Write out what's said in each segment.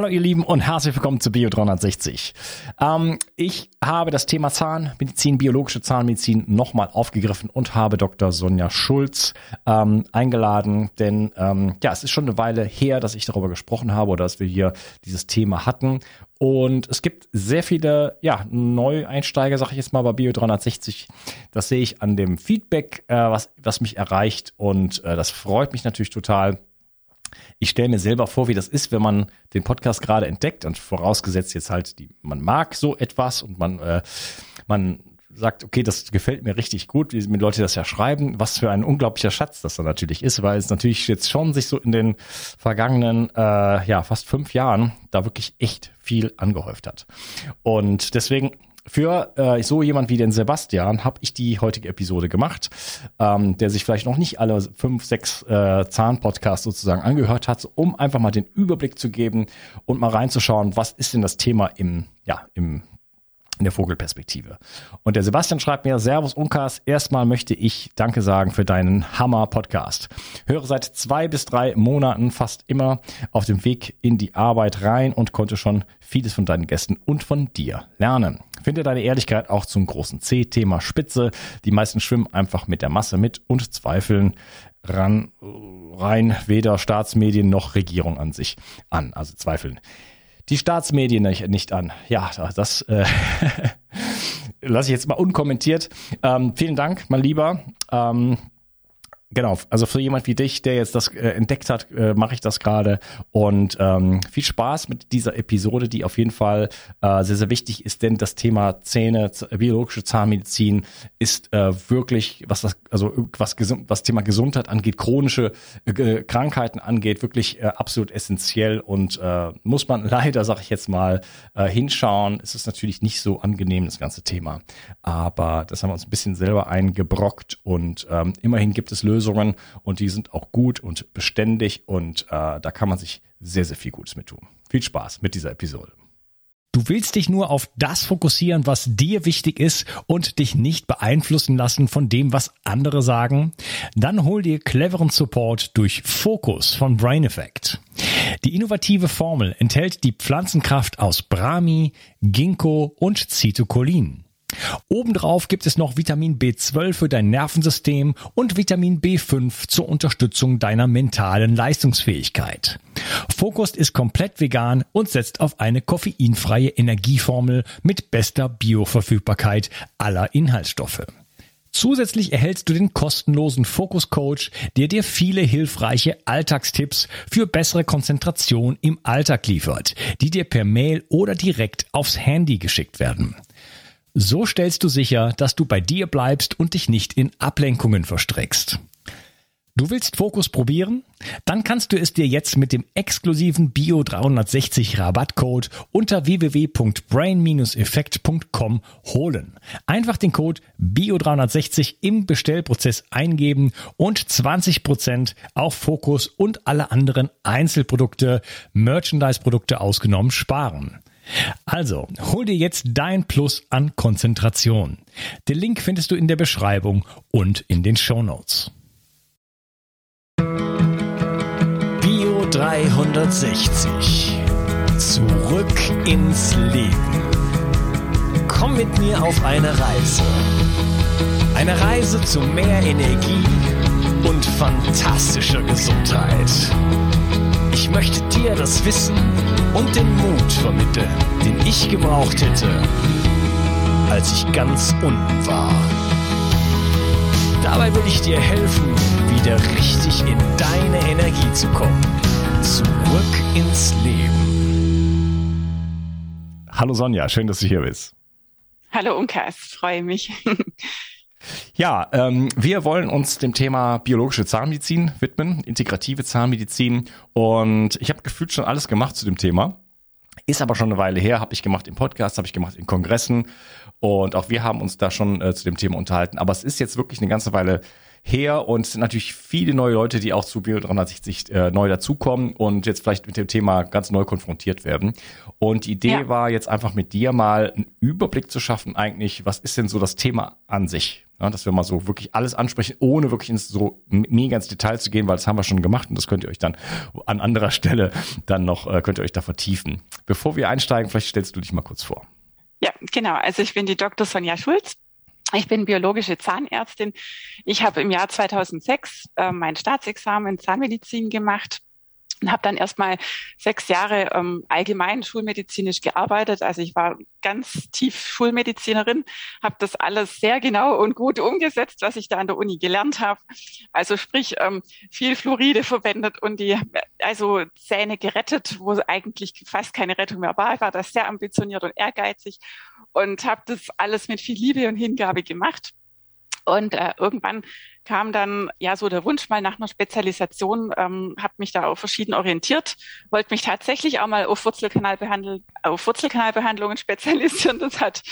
Hallo ihr Lieben und herzlich willkommen zu Bio 360. Ähm, ich habe das Thema Zahnmedizin, biologische Zahnmedizin nochmal aufgegriffen und habe Dr. Sonja Schulz ähm, eingeladen, denn ähm, ja, es ist schon eine Weile her, dass ich darüber gesprochen habe oder dass wir hier dieses Thema hatten. Und es gibt sehr viele ja, Neueinsteiger, sage ich jetzt mal, bei Bio 360. Das sehe ich an dem Feedback, äh, was, was mich erreicht und äh, das freut mich natürlich total. Ich stelle mir selber vor, wie das ist, wenn man den Podcast gerade entdeckt und vorausgesetzt jetzt halt, die, man mag so etwas und man, äh, man sagt, okay, das gefällt mir richtig gut, wie mir Leute das ja schreiben, was für ein unglaublicher Schatz das dann natürlich ist, weil es natürlich jetzt schon sich so in den vergangenen, äh, ja, fast fünf Jahren da wirklich echt viel angehäuft hat. Und deswegen für äh, so jemand wie den Sebastian habe ich die heutige Episode gemacht, ähm, der sich vielleicht noch nicht alle fünf, sechs äh, Zahnpodcasts sozusagen angehört hat, um einfach mal den Überblick zu geben und mal reinzuschauen, was ist denn das Thema im, ja, im in der Vogelperspektive. Und der Sebastian schreibt mir, Servus Unkas, erstmal möchte ich Danke sagen für deinen Hammer-Podcast. Höre seit zwei bis drei Monaten fast immer auf dem Weg in die Arbeit rein und konnte schon vieles von deinen Gästen und von dir lernen. Finde deine Ehrlichkeit auch zum großen C-Thema Spitze. Die meisten schwimmen einfach mit der Masse mit und zweifeln ran, rein weder Staatsmedien noch Regierung an sich an, also zweifeln die Staatsmedien nicht, nicht an. Ja, das äh, lasse ich jetzt mal unkommentiert. Ähm, vielen Dank, mein Lieber. Ähm, Genau, also für jemand wie dich, der jetzt das äh, entdeckt hat, äh, mache ich das gerade. Und ähm, viel Spaß mit dieser Episode, die auf jeden Fall äh, sehr, sehr wichtig ist, denn das Thema Zähne, biologische Zahnmedizin ist äh, wirklich, was das, also was, was Thema Gesundheit angeht, chronische äh, Krankheiten angeht, wirklich äh, absolut essentiell und äh, muss man leider, sage ich jetzt mal, äh, hinschauen. Es ist natürlich nicht so angenehm, das ganze Thema. Aber das haben wir uns ein bisschen selber eingebrockt und ähm, immerhin gibt es Lösungen Lösungen und die sind auch gut und beständig und äh, da kann man sich sehr, sehr viel Gutes mit tun. Viel Spaß mit dieser Episode. Du willst dich nur auf das fokussieren, was dir wichtig ist und dich nicht beeinflussen lassen von dem, was andere sagen? Dann hol dir cleveren Support durch Focus von Brain Effect. Die innovative Formel enthält die Pflanzenkraft aus Brahmi, Ginkgo und Citocholin. Obendrauf gibt es noch Vitamin B12 für dein Nervensystem und Vitamin B5 zur Unterstützung deiner mentalen Leistungsfähigkeit. Focus ist komplett vegan und setzt auf eine koffeinfreie Energieformel mit bester Bioverfügbarkeit aller Inhaltsstoffe. Zusätzlich erhältst du den kostenlosen Focus Coach, der dir viele hilfreiche Alltagstipps für bessere Konzentration im Alltag liefert, die dir per Mail oder direkt aufs Handy geschickt werden. So stellst du sicher, dass du bei dir bleibst und dich nicht in Ablenkungen verstrickst. Du willst Fokus probieren? Dann kannst du es dir jetzt mit dem exklusiven Bio360 Rabattcode unter www.brain-effekt.com holen. Einfach den Code Bio360 im Bestellprozess eingeben und 20% auf Fokus und alle anderen Einzelprodukte, Merchandise-Produkte ausgenommen sparen. Also, hol dir jetzt dein Plus an Konzentration. Den Link findest du in der Beschreibung und in den Show Notes. Bio 360. Zurück ins Leben. Komm mit mir auf eine Reise. Eine Reise zu mehr Energie und fantastischer Gesundheit. Ich möchte dir das Wissen und den Mut vermitteln, den ich gebraucht hätte, als ich ganz unten war. Dabei will ich dir helfen, wieder richtig in deine Energie zu kommen. Zurück ins Leben. Hallo Sonja, schön, dass du hier bist. Hallo Unkas, freue mich. Ja, ähm, wir wollen uns dem Thema biologische Zahnmedizin widmen, integrative Zahnmedizin. Und ich habe gefühlt schon alles gemacht zu dem Thema. Ist aber schon eine Weile her, habe ich gemacht im Podcast, habe ich gemacht in Kongressen und auch wir haben uns da schon äh, zu dem Thema unterhalten. Aber es ist jetzt wirklich eine ganze Weile her und es sind natürlich viele neue Leute, die auch zu Bio 360 äh, neu dazukommen und jetzt vielleicht mit dem Thema ganz neu konfrontiert werden. Und die Idee ja. war jetzt einfach mit dir mal einen Überblick zu schaffen eigentlich, was ist denn so das Thema an sich? Ja, dass wir mal so wirklich alles ansprechen, ohne wirklich ins so mega ins Detail zu gehen, weil das haben wir schon gemacht und das könnt ihr euch dann an anderer Stelle dann noch, äh, könnt ihr euch da vertiefen. Bevor wir einsteigen, vielleicht stellst du dich mal kurz vor. Ja, genau. Also ich bin die Dr. Sonja Schulz. Ich bin biologische Zahnärztin. Ich habe im Jahr 2006 äh, mein Staatsexamen in Zahnmedizin gemacht und habe dann erstmal sechs Jahre ähm, allgemein schulmedizinisch gearbeitet. Also ich war ganz tief Schulmedizinerin, habe das alles sehr genau und gut umgesetzt, was ich da an der Uni gelernt habe. Also sprich ähm, viel Fluoride verwendet und die also Zähne gerettet, wo eigentlich fast keine Rettung mehr war. Ich war da sehr ambitioniert und ehrgeizig und habe das alles mit viel Liebe und Hingabe gemacht. Und äh, irgendwann kam dann ja so der Wunsch mal nach einer Spezialisation, ähm, habe mich da auf verschieden orientiert, wollte mich tatsächlich auch mal auf Wurzelkanalbehandlung, auf Wurzelkanalbehandlungen spezialisieren. Das hat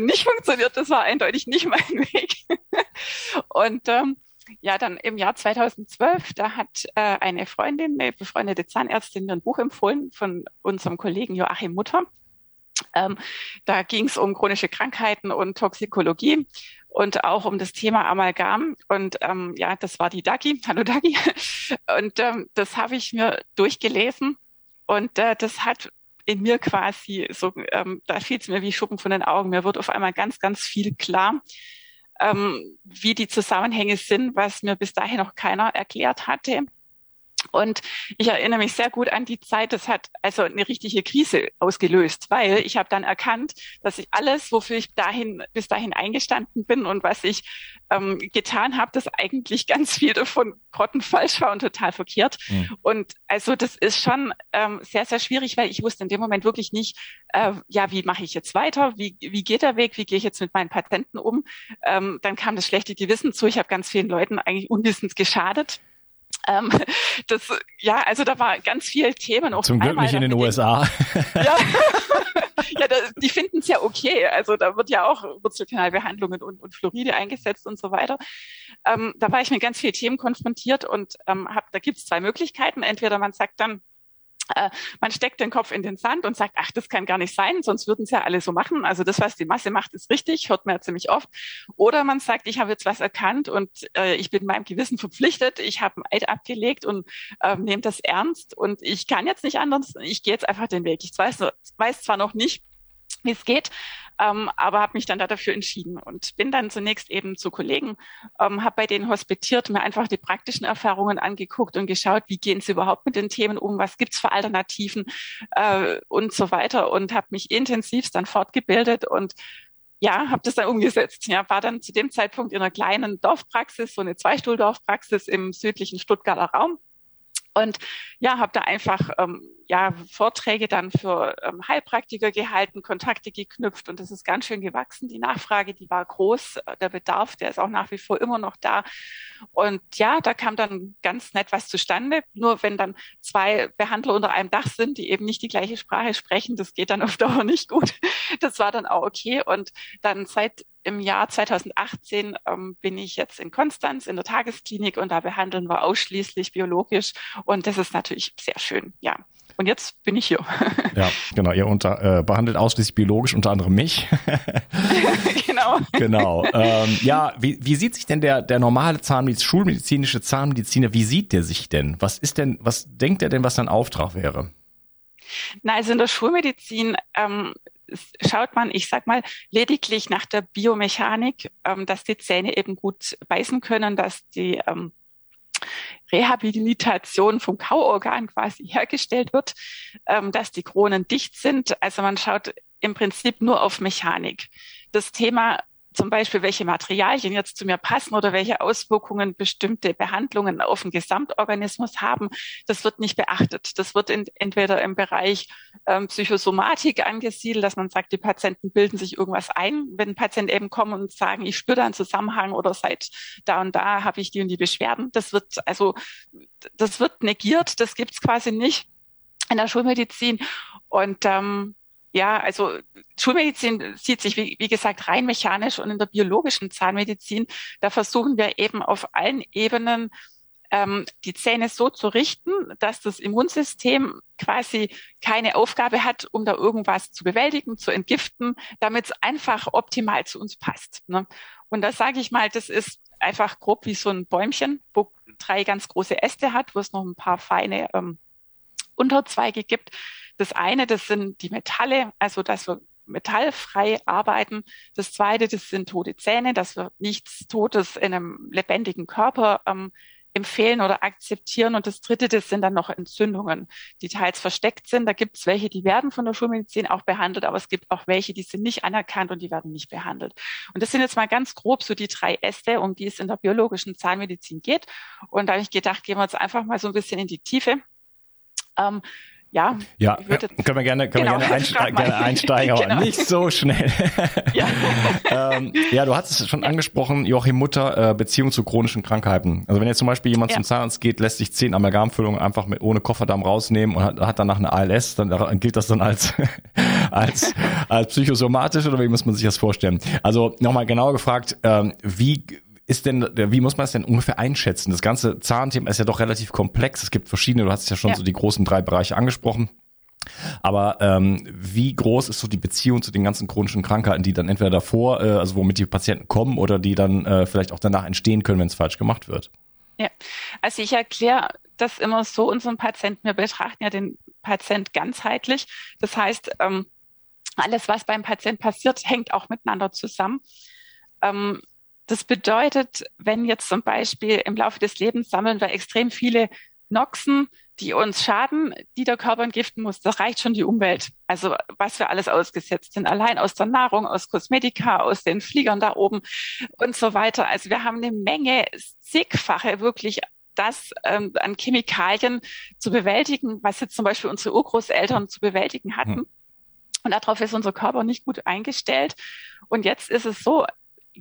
nicht funktioniert, das war eindeutig nicht mein Weg. Und ähm, ja, dann im Jahr 2012, da hat äh, eine Freundin, eine befreundete Zahnärztin, mir ein Buch empfohlen von unserem Kollegen Joachim Mutter. Ähm, da ging es um chronische Krankheiten und Toxikologie und auch um das Thema Amalgam. Und ähm, ja, das war die Dagi. Hallo Dagi. Und ähm, das habe ich mir durchgelesen und äh, das hat in mir quasi so, ähm, da fiel es mir wie Schuppen von den Augen. Mir wird auf einmal ganz, ganz viel klar, ähm, wie die Zusammenhänge sind, was mir bis dahin noch keiner erklärt hatte. Und ich erinnere mich sehr gut an die Zeit, das hat also eine richtige Krise ausgelöst, weil ich habe dann erkannt, dass ich alles, wofür ich dahin bis dahin eingestanden bin und was ich ähm, getan habe, dass eigentlich ganz viel davon grottenfalsch war und total verkehrt. Mhm. Und also das ist schon ähm, sehr, sehr schwierig, weil ich wusste in dem Moment wirklich nicht, äh, ja, wie mache ich jetzt weiter? Wie, wie geht der Weg? Wie gehe ich jetzt mit meinen Patenten um? Ähm, dann kam das schlechte Gewissen zu. Ich habe ganz vielen Leuten eigentlich unwissens geschadet. Ähm, das, ja, also da war ganz viel Themen. Auf Zum Glück nicht in den USA. ja, ja da, die finden es ja okay. Also da wird ja auch Wurzelkanalbehandlungen und, und Fluoride eingesetzt und so weiter. Ähm, da war ich mit ganz vielen Themen konfrontiert und ähm, hab, da gibt es zwei Möglichkeiten. Entweder man sagt dann, man steckt den Kopf in den Sand und sagt, ach, das kann gar nicht sein, sonst würden es ja alle so machen. Also das, was die Masse macht, ist richtig, hört man ja ziemlich oft. Oder man sagt, ich habe jetzt was erkannt und äh, ich bin meinem Gewissen verpflichtet, ich habe ein Eid abgelegt und äh, nehme das ernst und ich kann jetzt nicht anders, ich gehe jetzt einfach den Weg. Ich weiß, weiß zwar noch nicht, wie es geht, ähm, aber habe mich dann da dafür entschieden und bin dann zunächst eben zu Kollegen, ähm, habe bei denen hospitiert, mir einfach die praktischen Erfahrungen angeguckt und geschaut, wie gehen sie überhaupt mit den Themen um, was gibt's für Alternativen äh, und so weiter und habe mich intensivst dann fortgebildet und ja, habe das dann umgesetzt. Ja, war dann zu dem Zeitpunkt in einer kleinen Dorfpraxis, so eine Zweistuhldorfpraxis im südlichen Stuttgarter Raum und ja, habe da einfach ähm, ja Vorträge dann für ähm, Heilpraktiker gehalten, Kontakte geknüpft und das ist ganz schön gewachsen. Die Nachfrage, die war groß, der Bedarf, der ist auch nach wie vor immer noch da. Und ja, da kam dann ganz nett was zustande. Nur wenn dann zwei Behandler unter einem Dach sind, die eben nicht die gleiche Sprache sprechen, das geht dann auf Dauer nicht gut. Das war dann auch okay. Und dann seit im Jahr 2018 ähm, bin ich jetzt in Konstanz in der Tagesklinik und da behandeln wir ausschließlich biologisch und das ist natürlich sehr schön, ja. Und jetzt bin ich hier. Ja, genau. Ihr unter, äh, behandelt ausschließlich biologisch, unter anderem mich. genau. Genau. Ähm, ja, wie, wie sieht sich denn der, der normale Zahnmedizin, schulmedizinische Zahnmediziner, wie sieht der sich denn? Was ist denn, was denkt er denn, was sein Auftrag wäre? Na, also in der Schulmedizin ähm, schaut man, ich sag mal, lediglich nach der Biomechanik, ähm, dass die Zähne eben gut beißen können, dass die ähm, Rehabilitation vom Kauorgan quasi hergestellt wird, ähm, dass die Kronen dicht sind. Also man schaut im Prinzip nur auf Mechanik. Das Thema zum Beispiel, welche Materialien jetzt zu mir passen oder welche Auswirkungen bestimmte Behandlungen auf den Gesamtorganismus haben, das wird nicht beachtet. Das wird in, entweder im Bereich ähm, Psychosomatik angesiedelt, dass man sagt, die Patienten bilden sich irgendwas ein, wenn Patienten eben kommen und sagen, ich spüre da einen Zusammenhang oder seit da und da habe ich die und die Beschwerden. Das wird also, das wird negiert, das gibt's quasi nicht in der Schulmedizin. Und ähm, ja, also Schulmedizin sieht sich, wie, wie, gesagt, rein mechanisch und in der biologischen Zahnmedizin, da versuchen wir eben auf allen Ebenen ähm, die Zähne so zu richten, dass das Immunsystem quasi keine Aufgabe hat, um da irgendwas zu bewältigen, zu entgiften, damit es einfach optimal zu uns passt. Ne? Und das sage ich mal, das ist einfach grob wie so ein Bäumchen, wo drei ganz große Äste hat, wo es noch ein paar feine ähm, Unterzweige gibt. Das eine, das sind die Metalle, also dass wir metallfrei arbeiten. Das zweite, das sind tote Zähne, dass wir nichts Totes in einem lebendigen Körper ähm, empfehlen oder akzeptieren. Und das Dritte, das sind dann noch Entzündungen, die teils versteckt sind. Da gibt es welche, die werden von der Schulmedizin auch behandelt, aber es gibt auch welche, die sind nicht anerkannt und die werden nicht behandelt. Und das sind jetzt mal ganz grob so die drei Äste, um die es in der biologischen Zahnmedizin geht. Und da habe ich gedacht, gehen wir jetzt einfach mal so ein bisschen in die Tiefe. Ähm, ja, ja können wir gerne, können genau, wir gerne, einste gerne einsteigen, aber genau. nicht so schnell. ja. ähm, ja, du hast es schon angesprochen, Joachim Mutter, äh, Beziehung zu chronischen Krankheiten. Also wenn jetzt zum Beispiel jemand ja. zum Zahnarzt geht, lässt sich zehn Amalgamfüllungen einfach mit, ohne Kofferdamm rausnehmen und hat, hat danach eine ALS, dann, gilt das dann als, als, als psychosomatisch oder wie muss man sich das vorstellen? Also nochmal genauer gefragt, ähm, wie ist denn, wie muss man es denn ungefähr einschätzen? Das ganze Zahnthema ist ja doch relativ komplex. Es gibt verschiedene, du hast ja schon ja. so die großen drei Bereiche angesprochen. Aber ähm, wie groß ist so die Beziehung zu den ganzen chronischen Krankheiten, die dann entweder davor, äh, also womit die Patienten kommen oder die dann äh, vielleicht auch danach entstehen können, wenn es falsch gemacht wird? Ja, also ich erkläre das immer so unseren Patienten. Wir betrachten ja den Patient ganzheitlich. Das heißt, ähm, alles, was beim Patient passiert, hängt auch miteinander zusammen. Ähm, das bedeutet, wenn jetzt zum Beispiel im Laufe des Lebens sammeln wir extrem viele Noxen, die uns schaden, die der Körper entgiften muss. Das reicht schon die Umwelt. Also was wir alles ausgesetzt sind. Allein aus der Nahrung, aus Kosmetika, aus den Fliegern da oben und so weiter. Also wir haben eine Menge zigfache wirklich das ähm, an Chemikalien zu bewältigen, was jetzt zum Beispiel unsere Urgroßeltern zu bewältigen hatten. Hm. Und darauf ist unser Körper nicht gut eingestellt. Und jetzt ist es so,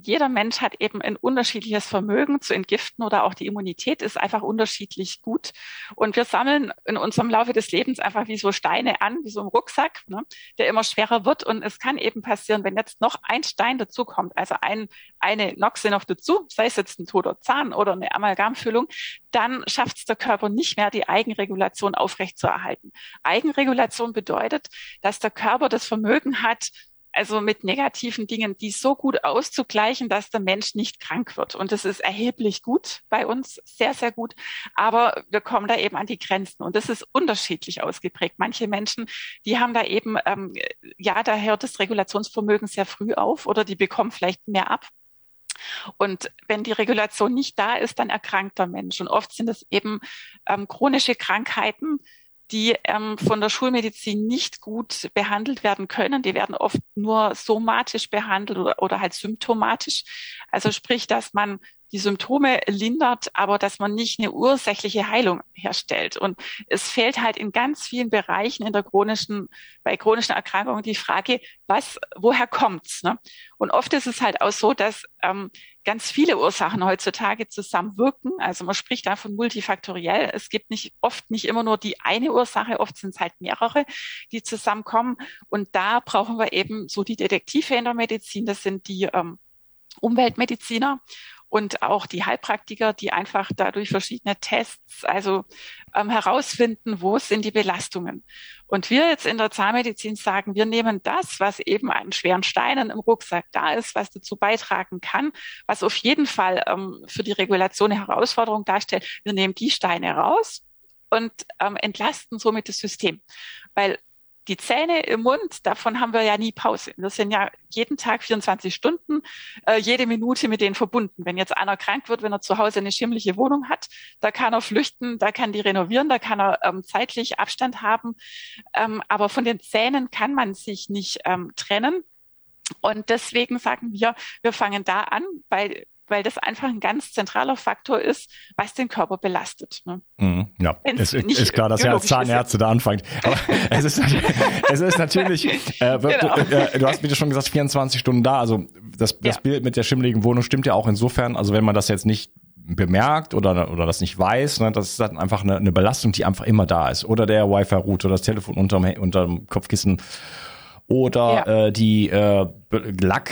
jeder Mensch hat eben ein unterschiedliches Vermögen zu entgiften oder auch die Immunität ist einfach unterschiedlich gut. Und wir sammeln in unserem Laufe des Lebens einfach wie so Steine an, wie so ein Rucksack, ne, der immer schwerer wird. Und es kann eben passieren, wenn jetzt noch ein Stein dazukommt, also ein, eine Noxe noch dazu, sei es jetzt ein toter Zahn oder eine Amalgamfüllung, dann schafft es der Körper nicht mehr, die Eigenregulation aufrechtzuerhalten. Eigenregulation bedeutet, dass der Körper das Vermögen hat, also mit negativen Dingen, die so gut auszugleichen, dass der Mensch nicht krank wird. Und das ist erheblich gut bei uns, sehr, sehr gut. Aber wir kommen da eben an die Grenzen und das ist unterschiedlich ausgeprägt. Manche Menschen, die haben da eben, ähm, ja, da hört das Regulationsvermögen sehr früh auf oder die bekommen vielleicht mehr ab. Und wenn die Regulation nicht da ist, dann erkrankt der Mensch. Und oft sind es eben ähm, chronische Krankheiten, die ähm, von der Schulmedizin nicht gut behandelt werden können. Die werden oft nur somatisch behandelt oder, oder halt symptomatisch. Also sprich, dass man die Symptome lindert, aber dass man nicht eine ursächliche Heilung herstellt. Und es fehlt halt in ganz vielen Bereichen in der chronischen, bei chronischen Erkrankungen die Frage, was, woher kommt's? Ne? Und oft ist es halt auch so, dass ähm, ganz viele Ursachen heutzutage zusammenwirken. Also man spricht da von multifaktoriell. Es gibt nicht oft nicht immer nur die eine Ursache, oft sind es halt mehrere, die zusammenkommen. Und da brauchen wir eben so die Detektive in der Medizin. Das sind die ähm, Umweltmediziner und auch die Heilpraktiker, die einfach dadurch verschiedene Tests also ähm, herausfinden, wo sind die Belastungen. Und wir jetzt in der Zahnmedizin sagen, wir nehmen das, was eben an schweren Steinen im Rucksack da ist, was dazu beitragen kann, was auf jeden Fall ähm, für die Regulation eine Herausforderung darstellt. Wir nehmen die Steine raus und ähm, entlasten somit das System. Weil die Zähne im Mund, davon haben wir ja nie Pause. Wir sind ja jeden Tag 24 Stunden, äh, jede Minute mit denen verbunden. Wenn jetzt einer krank wird, wenn er zu Hause eine schimmliche Wohnung hat, da kann er flüchten, da kann die renovieren, da kann er ähm, zeitlich Abstand haben. Ähm, aber von den Zähnen kann man sich nicht ähm, trennen. Und deswegen sagen wir, wir fangen da an, bei weil das einfach ein ganz zentraler Faktor ist, was den Körper belastet. Ne? Mhm, ja, es ist, klar, dass ihr als Zahnärzte da anfangt. Aber es ist, es ist natürlich, äh, genau. äh, du hast wieder schon gesagt, 24 Stunden da. Also das, das ja. Bild mit der schimmeligen Wohnung stimmt ja auch insofern. Also wenn man das jetzt nicht bemerkt oder, oder das nicht weiß, ne, das ist dann einfach eine, eine Belastung, die einfach immer da ist. Oder der Wi-Fi-Router, das Telefon unterm, unterm Kopfkissen oder ja. äh, die äh, Lack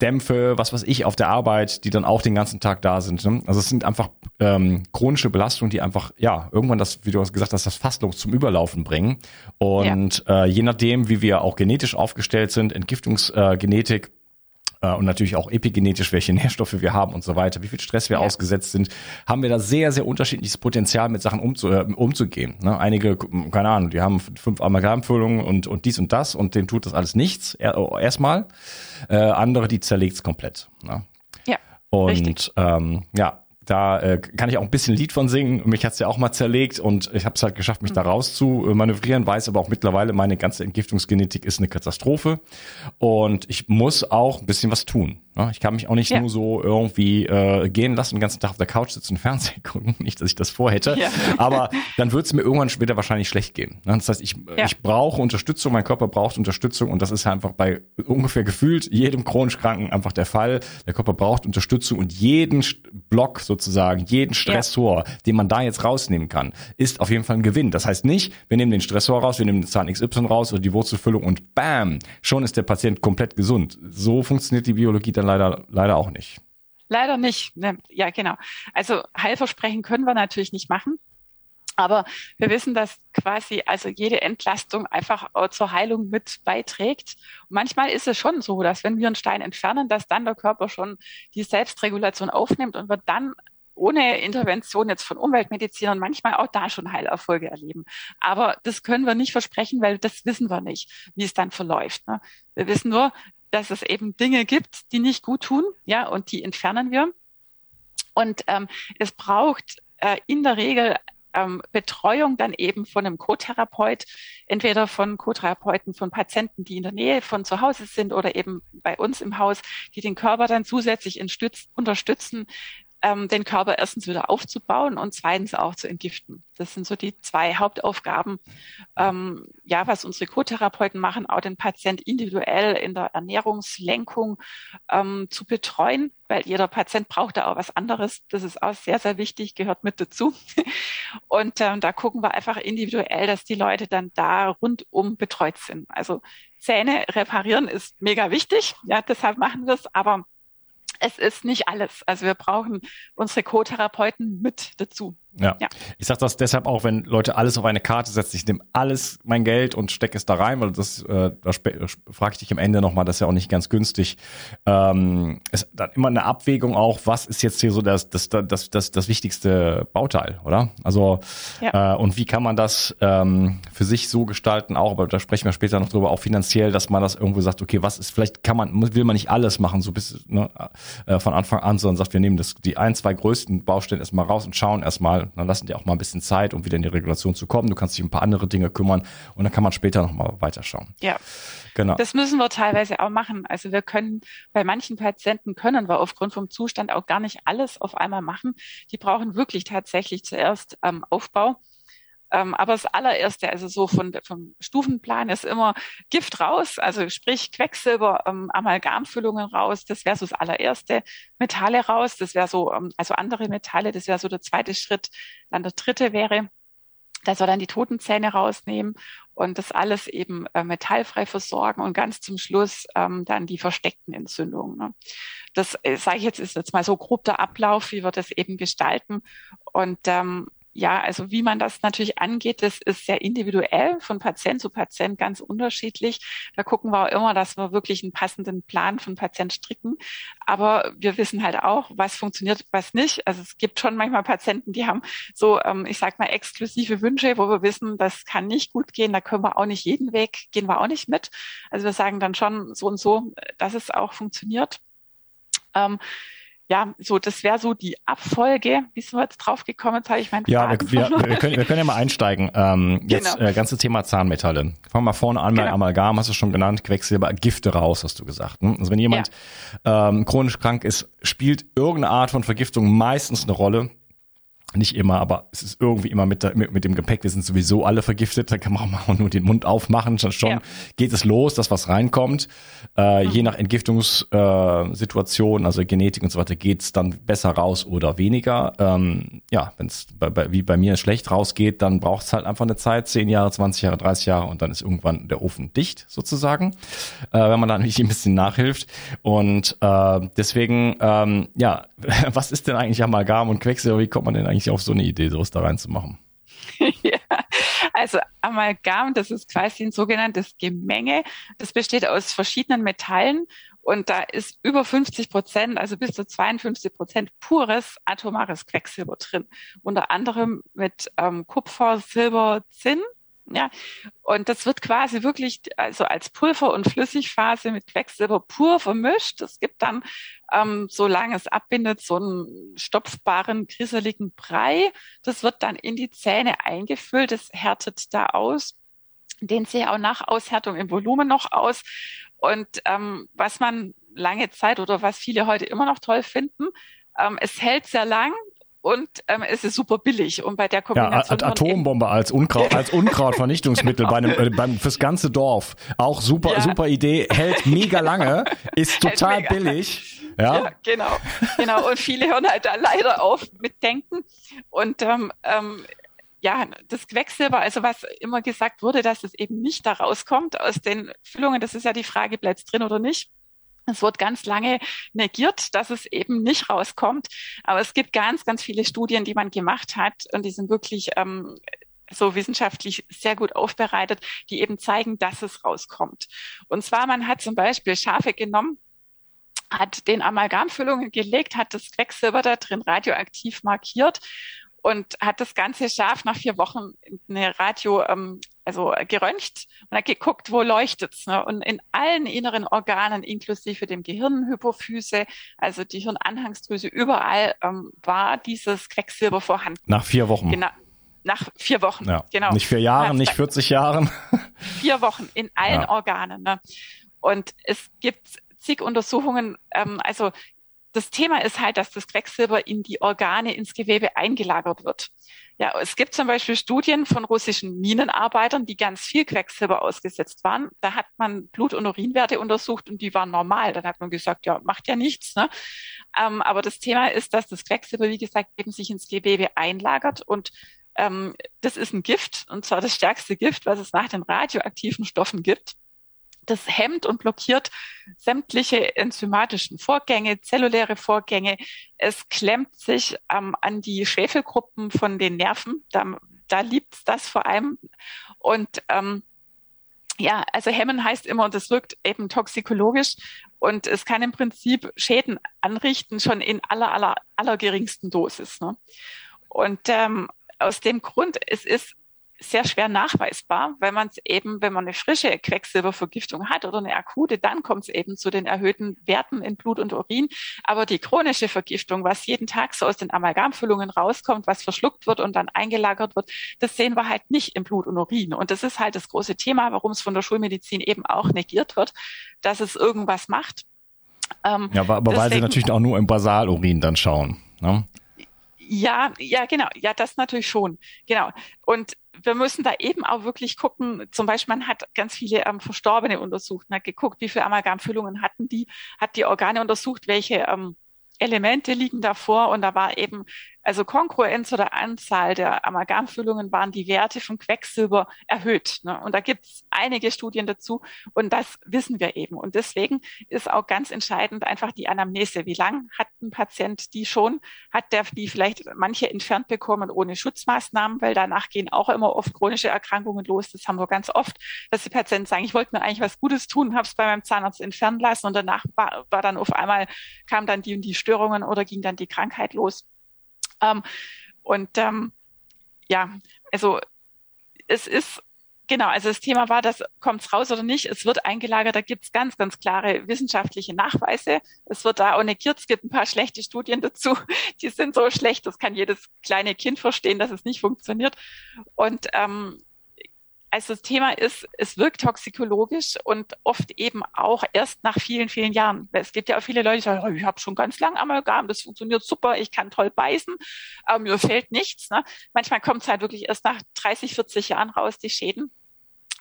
Dämpfe, was weiß ich, auf der Arbeit, die dann auch den ganzen Tag da sind. Ne? Also es sind einfach ähm, chronische Belastungen, die einfach, ja, irgendwann das, wie du hast gesagt hast, das Fasslos zum Überlaufen bringen. Und ja. äh, je nachdem, wie wir auch genetisch aufgestellt sind, Entgiftungsgenetik, äh, und natürlich auch epigenetisch, welche Nährstoffe wir haben und so weiter, wie viel Stress wir ja. ausgesetzt sind, haben wir da sehr, sehr unterschiedliches Potenzial, mit Sachen umzu, äh, umzugehen. Ne? Einige, keine Ahnung, die haben fünf Amalgamfüllungen und, und dies und das und denen tut das alles nichts, erstmal. Äh, andere, die zerlegt es komplett. Ne? Ja. Und ähm, ja, da äh, kann ich auch ein bisschen Lied von singen. Mich hat's ja auch mal zerlegt und ich habe es halt geschafft, mich mhm. da raus zu manövrieren, weiß aber auch mittlerweile, meine ganze Entgiftungsgenetik ist eine Katastrophe und ich muss auch ein bisschen was tun. Ne? Ich kann mich auch nicht ja. nur so irgendwie äh, gehen lassen, den ganzen Tag auf der Couch sitzen und Fernsehen gucken. Nicht, dass ich das vorhätte. Ja. Aber dann wird es mir irgendwann später wahrscheinlich schlecht gehen. Ne? Das heißt, ich, ja. ich brauche Unterstützung, mein Körper braucht Unterstützung und das ist einfach bei ungefähr gefühlt jedem chronisch Kranken einfach der Fall. Der Körper braucht Unterstützung und jeden Block sozusagen, jeden Stressor, den man da jetzt rausnehmen kann, ist auf jeden Fall ein Gewinn. Das heißt nicht, wir nehmen den Stressor raus, wir nehmen den Zahn XY raus oder die Wurzelfüllung und bam, schon ist der Patient komplett gesund. So funktioniert die Biologie dann leider, leider auch nicht. Leider nicht. Ja, genau. Also Heilversprechen können wir natürlich nicht machen. Aber wir wissen, dass quasi also jede Entlastung einfach zur Heilung mit beiträgt. Und manchmal ist es schon so, dass wenn wir einen Stein entfernen, dass dann der Körper schon die Selbstregulation aufnimmt und wird dann ohne Intervention jetzt von Umweltmedizinern manchmal auch da schon Heilerfolge erleben. Aber das können wir nicht versprechen, weil das wissen wir nicht, wie es dann verläuft. Ne? Wir wissen nur, dass es eben Dinge gibt, die nicht gut tun, ja, und die entfernen wir. Und ähm, es braucht äh, in der Regel ähm, Betreuung dann eben von einem Co-Therapeut, entweder von Co-Therapeuten von Patienten, die in der Nähe von zu Hause sind oder eben bei uns im Haus, die den Körper dann zusätzlich unterstützen, ähm, den Körper erstens wieder aufzubauen und zweitens auch zu entgiften. Das sind so die zwei Hauptaufgaben, ähm, ja, was unsere Co-Therapeuten machen, auch den Patient individuell in der Ernährungslenkung ähm, zu betreuen, weil jeder Patient braucht da auch was anderes. Das ist auch sehr, sehr wichtig, gehört mit dazu. Und ähm, da gucken wir einfach individuell, dass die Leute dann da rundum betreut sind. Also Zähne reparieren ist mega wichtig, ja, deshalb machen wir es, aber es ist nicht alles. Also wir brauchen unsere Co-Therapeuten mit dazu. Ja. ja. Ich sage das deshalb auch, wenn Leute alles auf eine Karte setzen, ich nehme alles mein Geld und stecke es da rein, weil das, äh, da frage ich dich am Ende nochmal, das ist ja auch nicht ganz günstig. Ähm, ist dann immer eine Abwägung auch, was ist jetzt hier so das, das, das, das, das wichtigste Bauteil, oder? Also ja. äh, und wie kann man das ähm, für sich so gestalten, auch, aber da sprechen wir später noch drüber, auch finanziell, dass man das irgendwo sagt, okay, was ist, vielleicht kann man, will man nicht alles machen, so bis ne, äh, von Anfang an, sondern sagt, wir nehmen das, die ein, zwei größten Baustellen erstmal raus und schauen erstmal, dann lassen die auch mal ein bisschen Zeit, um wieder in die Regulation zu kommen. Du kannst dich um ein paar andere Dinge kümmern und dann kann man später nochmal weiterschauen. Ja. Genau. Das müssen wir teilweise auch machen. Also wir können, bei manchen Patienten können wir aufgrund vom Zustand auch gar nicht alles auf einmal machen. Die brauchen wirklich tatsächlich zuerst ähm, Aufbau ähm, aber das allererste, also so von, vom Stufenplan ist immer Gift raus, also sprich Quecksilber, ähm, Amalgamfüllungen raus, das wäre so das allererste. Metalle raus, das wäre so, ähm, also andere Metalle, das wäre so der zweite Schritt. Dann der dritte wäre, dass wir dann die Totenzähne rausnehmen und das alles eben äh, metallfrei versorgen und ganz zum Schluss ähm, dann die versteckten Entzündungen. Ne? Das äh, sage ich jetzt, ist jetzt mal so grob der Ablauf, wie wir das eben gestalten. Und ähm, ja, also wie man das natürlich angeht, das ist sehr individuell von Patient zu Patient ganz unterschiedlich. Da gucken wir auch immer, dass wir wirklich einen passenden Plan von Patient stricken. Aber wir wissen halt auch, was funktioniert, was nicht. Also es gibt schon manchmal Patienten, die haben so, ähm, ich sag mal, exklusive Wünsche, wo wir wissen, das kann nicht gut gehen. Da können wir auch nicht jeden Weg, gehen wir auch nicht mit. Also wir sagen dann schon so und so, dass es auch funktioniert. Ähm, ja, so, das wäre so die Abfolge. Wie sind wir jetzt drauf gekommen? Jetzt habe ich meinen Ja, wir, wir, wir, können, wir können ja mal einsteigen. Ähm, jetzt genau. äh, ganze Thema Zahnmetalle. Fangen wir mal vorne an, genau. Amalgam hast du schon genannt, Quecksilber, Gifte raus, hast du gesagt. Hm? Also wenn jemand ja. ähm, chronisch krank ist, spielt irgendeine Art von Vergiftung meistens eine Rolle nicht immer, aber es ist irgendwie immer mit, mit, mit dem Gepäck. Wir sind sowieso alle vergiftet. Da kann man auch mal nur den Mund aufmachen. Schon ja. geht es los, dass was reinkommt. Äh, mhm. Je nach Entgiftungssituation, äh, also Genetik und so weiter, geht es dann besser raus oder weniger. Ähm, ja, wenn es wie bei mir schlecht rausgeht, dann braucht es halt einfach eine Zeit, 10 Jahre, 20 Jahre, 30 Jahre und dann ist irgendwann der Ofen dicht sozusagen, äh, wenn man da nicht ein bisschen nachhilft. Und äh, deswegen, ähm, ja, was ist denn eigentlich Amalgam und Quecksilber? Wie kommt man denn eigentlich eigentlich auf so eine Idee, sowas da reinzumachen? ja, also Amalgam, das ist quasi ein sogenanntes Gemenge. Das besteht aus verschiedenen Metallen Und da ist über 50 Prozent, also bis zu 52 Prozent pures atomares Quecksilber drin. Unter anderem mit ähm, Kupfer, Silber, Zinn. Ja, und das wird quasi wirklich also als Pulver und Flüssigphase mit Quecksilber pur vermischt. Es gibt dann, ähm, solange es abbindet, so einen stopfbaren, grisseligen Brei. Das wird dann in die Zähne eingefüllt. Das härtet da aus. Den sehe auch nach Aushärtung im Volumen noch aus. Und ähm, was man lange Zeit oder was viele heute immer noch toll finden, ähm, es hält sehr lang und ähm, es ist super billig. Und bei der Kombination. Ja, Atombombe als Unkraut, als Unkrautvernichtungsmittel genau. bei einem, äh, beim, fürs ganze Dorf. Auch super, ja. super Idee. Hält mega lange, ist total billig. Ja? ja, genau. Genau. Und viele hören halt da leider auf mit Denken. Und ähm, ähm, ja, das Quecksilber, also was immer gesagt wurde, dass es eben nicht da rauskommt aus den Füllungen, das ist ja die Frage, bleibt es drin oder nicht. Es wird ganz lange negiert, dass es eben nicht rauskommt. Aber es gibt ganz, ganz viele Studien, die man gemacht hat und die sind wirklich ähm, so wissenschaftlich sehr gut aufbereitet, die eben zeigen, dass es rauskommt. Und zwar, man hat zum Beispiel Schafe genommen, hat den Amalgamfüllungen gelegt, hat das Quecksilber da drin radioaktiv markiert und hat das ganze Schaf nach vier Wochen in eine Radio, ähm, also geröntgt und hat geguckt, wo leuchtet's. Ne? Und in allen inneren Organen, inklusive dem Gehirnhypophyse, also die Hirnanhangsdrüse, überall ähm, war dieses Quecksilber vorhanden. Nach vier Wochen. Genau. Nach vier Wochen, ja. genau. Nicht vier Jahren, nicht 40 Jahren. Vier Wochen in allen ja. Organen. Ne? Und es gibt zig Untersuchungen, ähm, also das Thema ist halt, dass das Quecksilber in die Organe, ins Gewebe eingelagert wird. Ja, es gibt zum Beispiel Studien von russischen Minenarbeitern, die ganz viel Quecksilber ausgesetzt waren. Da hat man Blut- und Urinwerte untersucht und die waren normal. Dann hat man gesagt, ja, macht ja nichts. Ne? Ähm, aber das Thema ist, dass das Quecksilber, wie gesagt, eben sich ins Gewebe einlagert und ähm, das ist ein Gift, und zwar das stärkste Gift, was es nach den radioaktiven Stoffen gibt das hemmt und blockiert sämtliche enzymatischen Vorgänge, zelluläre Vorgänge. Es klemmt sich ähm, an die Schwefelgruppen von den Nerven. Da, da liebt das vor allem. Und ähm, ja, also hemmen heißt immer, und das wirkt eben toxikologisch und es kann im Prinzip Schäden anrichten, schon in aller, aller, aller geringsten Dosis. Ne? Und ähm, aus dem Grund, es ist sehr schwer nachweisbar, weil man es eben, wenn man eine frische Quecksilbervergiftung hat oder eine akute, dann kommt es eben zu den erhöhten Werten in Blut und Urin. Aber die chronische Vergiftung, was jeden Tag so aus den Amalgamfüllungen rauskommt, was verschluckt wird und dann eingelagert wird, das sehen wir halt nicht im Blut und Urin. Und das ist halt das große Thema, warum es von der Schulmedizin eben auch negiert wird, dass es irgendwas macht. Ähm, ja, aber, aber deswegen, weil sie natürlich auch nur im Basalurin dann schauen. Ne? Ja, ja, genau. Ja, das natürlich schon. Genau. Und wir müssen da eben auch wirklich gucken, zum Beispiel man hat ganz viele ähm, Verstorbene untersucht, man hat geguckt, wie viele Amalgamfüllungen hatten die, hat die Organe untersucht, welche ähm, Elemente liegen davor und da war eben also Kongruenz oder Anzahl der Amalgamfüllungen waren die Werte von Quecksilber erhöht. Ne? Und da gibt es einige Studien dazu und das wissen wir eben. Und deswegen ist auch ganz entscheidend einfach die Anamnese. Wie lang hat ein Patient die schon? Hat der die vielleicht manche entfernt bekommen ohne Schutzmaßnahmen, weil danach gehen auch immer oft chronische Erkrankungen los. Das haben wir ganz oft, dass die Patienten sagen, ich wollte mir eigentlich was Gutes tun, habe es bei meinem Zahnarzt entfernen lassen und danach war, war dann auf einmal, kam dann die und die Störungen oder ging dann die Krankheit los. Ähm, und ähm, ja, also es ist Genau, also das Thema war, das kommt's raus oder nicht. Es wird eingelagert, da gibt's ganz, ganz klare wissenschaftliche Nachweise. Es wird da auch negiert, es gibt ein paar schlechte Studien dazu. Die sind so schlecht, das kann jedes kleine Kind verstehen, dass es nicht funktioniert. Und ähm, also das Thema ist, es wirkt toxikologisch und oft eben auch erst nach vielen, vielen Jahren. Es gibt ja auch viele Leute, die sagen, ich habe schon ganz lang Amalgam, das funktioniert super, ich kann toll beißen, aber mir fehlt nichts. Ne? Manchmal kommt es halt wirklich erst nach 30, 40 Jahren raus, die Schäden.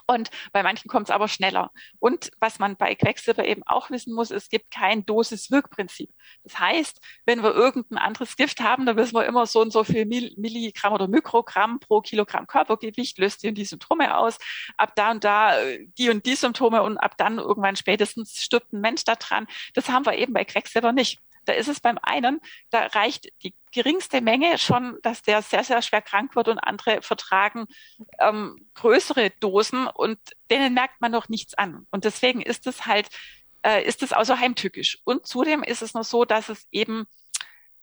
Und bei manchen kommt es aber schneller. Und was man bei Quecksilber eben auch wissen muss, es gibt kein Dosis-Wirkprinzip. Das heißt, wenn wir irgendein anderes Gift haben, dann wissen wir immer so und so viel Milligramm oder Mikrogramm pro Kilogramm Körpergewicht löst die und die Symptome aus. Ab da und da äh, die und die Symptome und ab dann irgendwann spätestens stirbt ein Mensch da dran. Das haben wir eben bei Quecksilber nicht. Da ist es beim einen, da reicht die geringste Menge schon, dass der sehr, sehr schwer krank wird und andere vertragen ähm, größere Dosen und denen merkt man noch nichts an. Und deswegen ist es halt äh, ist es also heimtückisch. Und zudem ist es noch so, dass es eben